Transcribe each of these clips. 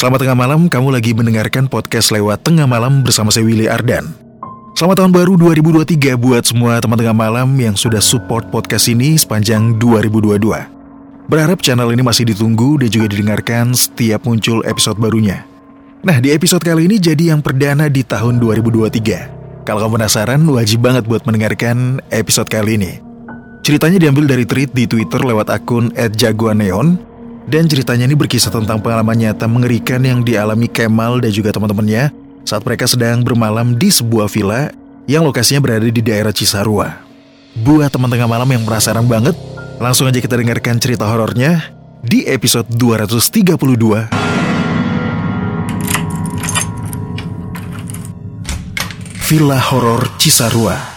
Selamat tengah malam, kamu lagi mendengarkan podcast lewat tengah malam bersama saya Willy Ardan. Selamat tahun baru 2023 buat semua teman tengah malam yang sudah support podcast ini sepanjang 2022. Berharap channel ini masih ditunggu dan juga didengarkan setiap muncul episode barunya. Nah, di episode kali ini jadi yang perdana di tahun 2023. Kalau kamu penasaran, wajib banget buat mendengarkan episode kali ini. Ceritanya diambil dari tweet di Twitter lewat akun @jagoaneon dan ceritanya ini berkisah tentang pengalaman nyata mengerikan yang dialami Kemal dan juga teman-temannya saat mereka sedang bermalam di sebuah villa yang lokasinya berada di daerah Cisarua. Buat teman tengah malam yang penasaran banget, langsung aja kita dengarkan cerita horornya di episode 232. Villa Horor Cisarua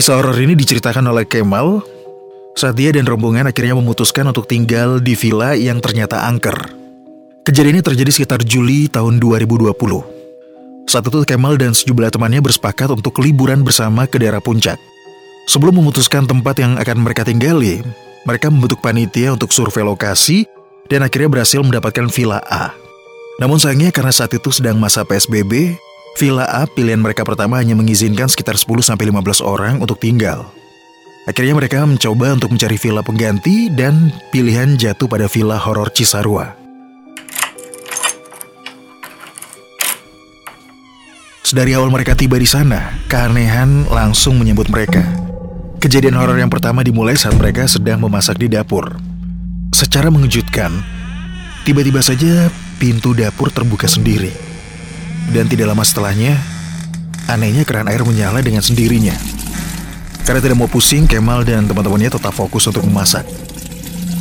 Kisah horor ini diceritakan oleh Kemal saat dia dan rombongan akhirnya memutuskan untuk tinggal di villa yang ternyata angker. Kejadian ini terjadi sekitar Juli tahun 2020. Saat itu Kemal dan sejumlah temannya bersepakat untuk liburan bersama ke daerah puncak. Sebelum memutuskan tempat yang akan mereka tinggali, mereka membentuk panitia untuk survei lokasi dan akhirnya berhasil mendapatkan villa A. Namun sayangnya karena saat itu sedang masa PSBB, Villa A pilihan mereka pertama hanya mengizinkan sekitar 10-15 orang untuk tinggal. Akhirnya mereka mencoba untuk mencari villa pengganti dan pilihan jatuh pada villa horor Cisarua. Sedari awal mereka tiba di sana, keanehan langsung menyambut mereka. Kejadian horor yang pertama dimulai saat mereka sedang memasak di dapur. Secara mengejutkan, tiba-tiba saja pintu dapur terbuka sendiri. Dan tidak lama setelahnya, anehnya keran air menyala dengan sendirinya. Karena tidak mau pusing, Kemal dan teman-temannya tetap fokus untuk memasak.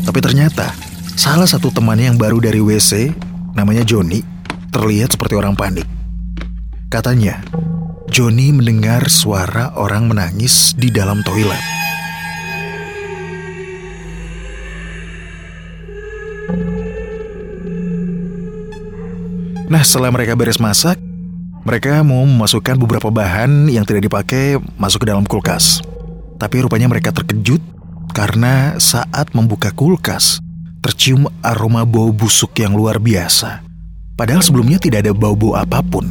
Tapi ternyata, salah satu temannya yang baru dari WC, namanya Joni, terlihat seperti orang panik. Katanya, Joni mendengar suara orang menangis di dalam toilet. Nah, setelah mereka beres masak, mereka mau memasukkan beberapa bahan yang tidak dipakai masuk ke dalam kulkas. Tapi rupanya mereka terkejut karena saat membuka kulkas, tercium aroma bau busuk yang luar biasa. Padahal sebelumnya tidak ada bau-bau apa pun.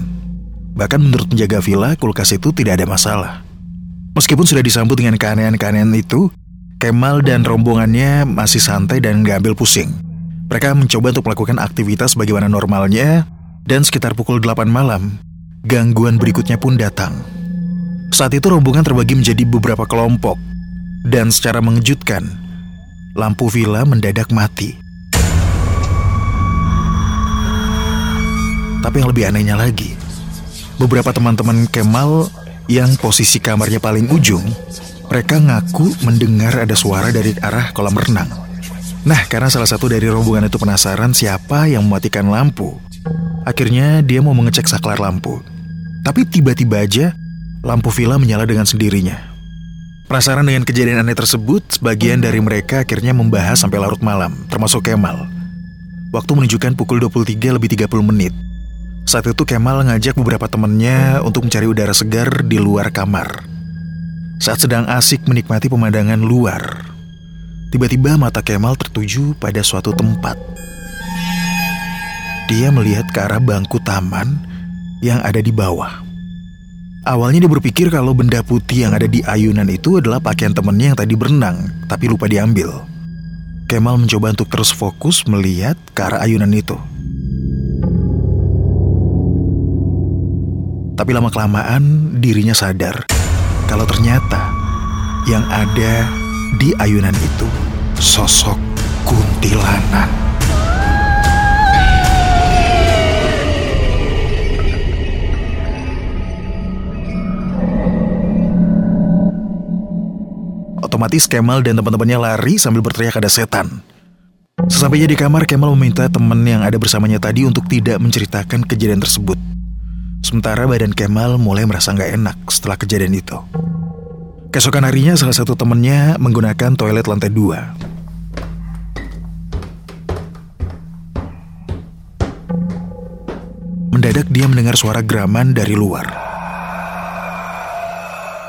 Bahkan menurut penjaga villa, kulkas itu tidak ada masalah. Meskipun sudah disambut dengan keanehan-keanehan itu, Kemal dan rombongannya masih santai dan gak ambil pusing. Mereka mencoba untuk melakukan aktivitas bagaimana normalnya, dan sekitar pukul 8 malam, gangguan berikutnya pun datang. Saat itu rombongan terbagi menjadi beberapa kelompok, dan secara mengejutkan, lampu villa mendadak mati. Tapi yang lebih anehnya lagi, beberapa teman-teman Kemal yang posisi kamarnya paling ujung, mereka ngaku mendengar ada suara dari arah kolam renang. Nah, karena salah satu dari rombongan itu penasaran siapa yang mematikan lampu, Akhirnya dia mau mengecek saklar lampu. Tapi tiba-tiba aja lampu villa menyala dengan sendirinya. Penasaran dengan kejadian aneh tersebut, sebagian dari mereka akhirnya membahas sampai larut malam, termasuk Kemal. Waktu menunjukkan pukul 23 lebih 30 menit. Saat itu Kemal ngajak beberapa temannya untuk mencari udara segar di luar kamar. Saat sedang asik menikmati pemandangan luar, tiba-tiba mata Kemal tertuju pada suatu tempat dia melihat ke arah bangku taman yang ada di bawah. Awalnya dia berpikir kalau benda putih yang ada di ayunan itu adalah pakaian temannya yang tadi berenang, tapi lupa diambil. Kemal mencoba untuk terus fokus melihat ke arah ayunan itu. Tapi lama-kelamaan dirinya sadar kalau ternyata yang ada di ayunan itu sosok kuntilanak. Otomatis Kemal dan teman-temannya lari sambil berteriak ada setan. Sesampainya di kamar, Kemal meminta teman yang ada bersamanya tadi untuk tidak menceritakan kejadian tersebut. Sementara badan Kemal mulai merasa nggak enak setelah kejadian itu. Kesokan harinya, salah satu temannya menggunakan toilet lantai dua. Mendadak dia mendengar suara geraman dari luar.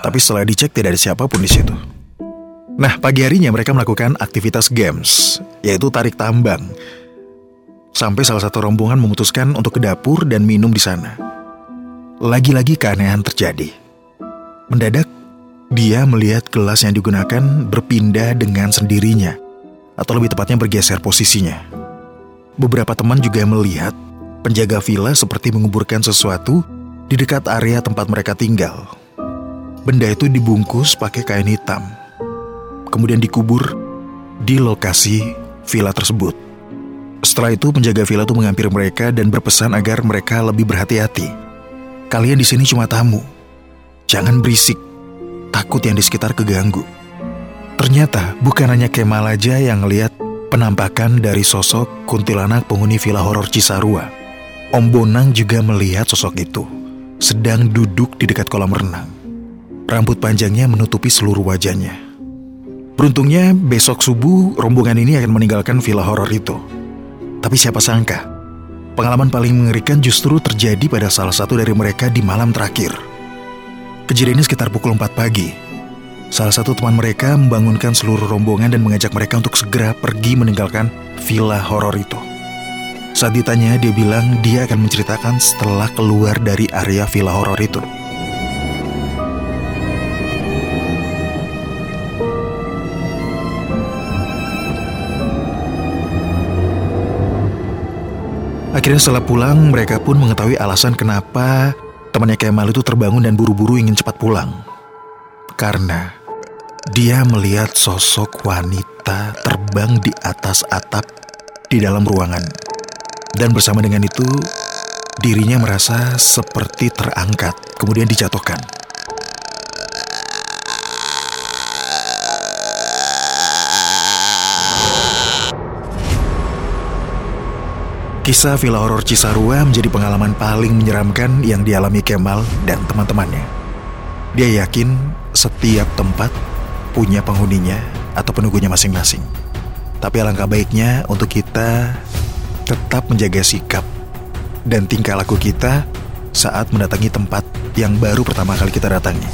Tapi setelah dicek tidak ada siapa pun di situ. Nah, pagi harinya mereka melakukan aktivitas games, yaitu tarik tambang. Sampai salah satu rombongan memutuskan untuk ke dapur dan minum di sana. Lagi-lagi keanehan terjadi. Mendadak, dia melihat gelas yang digunakan berpindah dengan sendirinya, atau lebih tepatnya bergeser posisinya. Beberapa teman juga melihat penjaga villa seperti menguburkan sesuatu di dekat area tempat mereka tinggal. Benda itu dibungkus pakai kain hitam kemudian dikubur di lokasi villa tersebut. Setelah itu penjaga villa itu mengampiri mereka dan berpesan agar mereka lebih berhati-hati. Kalian di sini cuma tamu. Jangan berisik. Takut yang di sekitar keganggu. Ternyata bukan hanya Kemal aja yang lihat penampakan dari sosok kuntilanak penghuni villa horor Cisarua. Om Bonang juga melihat sosok itu, sedang duduk di dekat kolam renang. Rambut panjangnya menutupi seluruh wajahnya. Beruntungnya besok subuh rombongan ini akan meninggalkan villa horor itu. Tapi siapa sangka, pengalaman paling mengerikan justru terjadi pada salah satu dari mereka di malam terakhir. Kejadiannya sekitar pukul 4 pagi. Salah satu teman mereka membangunkan seluruh rombongan dan mengajak mereka untuk segera pergi meninggalkan villa horor itu. Saat ditanya, dia bilang dia akan menceritakan setelah keluar dari area villa horor itu. Akhirnya setelah pulang, mereka pun mengetahui alasan kenapa temannya Kemal itu terbangun dan buru-buru ingin cepat pulang. Karena dia melihat sosok wanita terbang di atas atap di dalam ruangan. Dan bersama dengan itu, dirinya merasa seperti terangkat, kemudian dijatuhkan. Kisah Villa Horor Cisarua menjadi pengalaman paling menyeramkan yang dialami Kemal dan teman-temannya. Dia yakin setiap tempat punya penghuninya atau penunggunya masing-masing. Tapi alangkah baiknya untuk kita tetap menjaga sikap dan tingkah laku kita saat mendatangi tempat yang baru pertama kali kita datangi.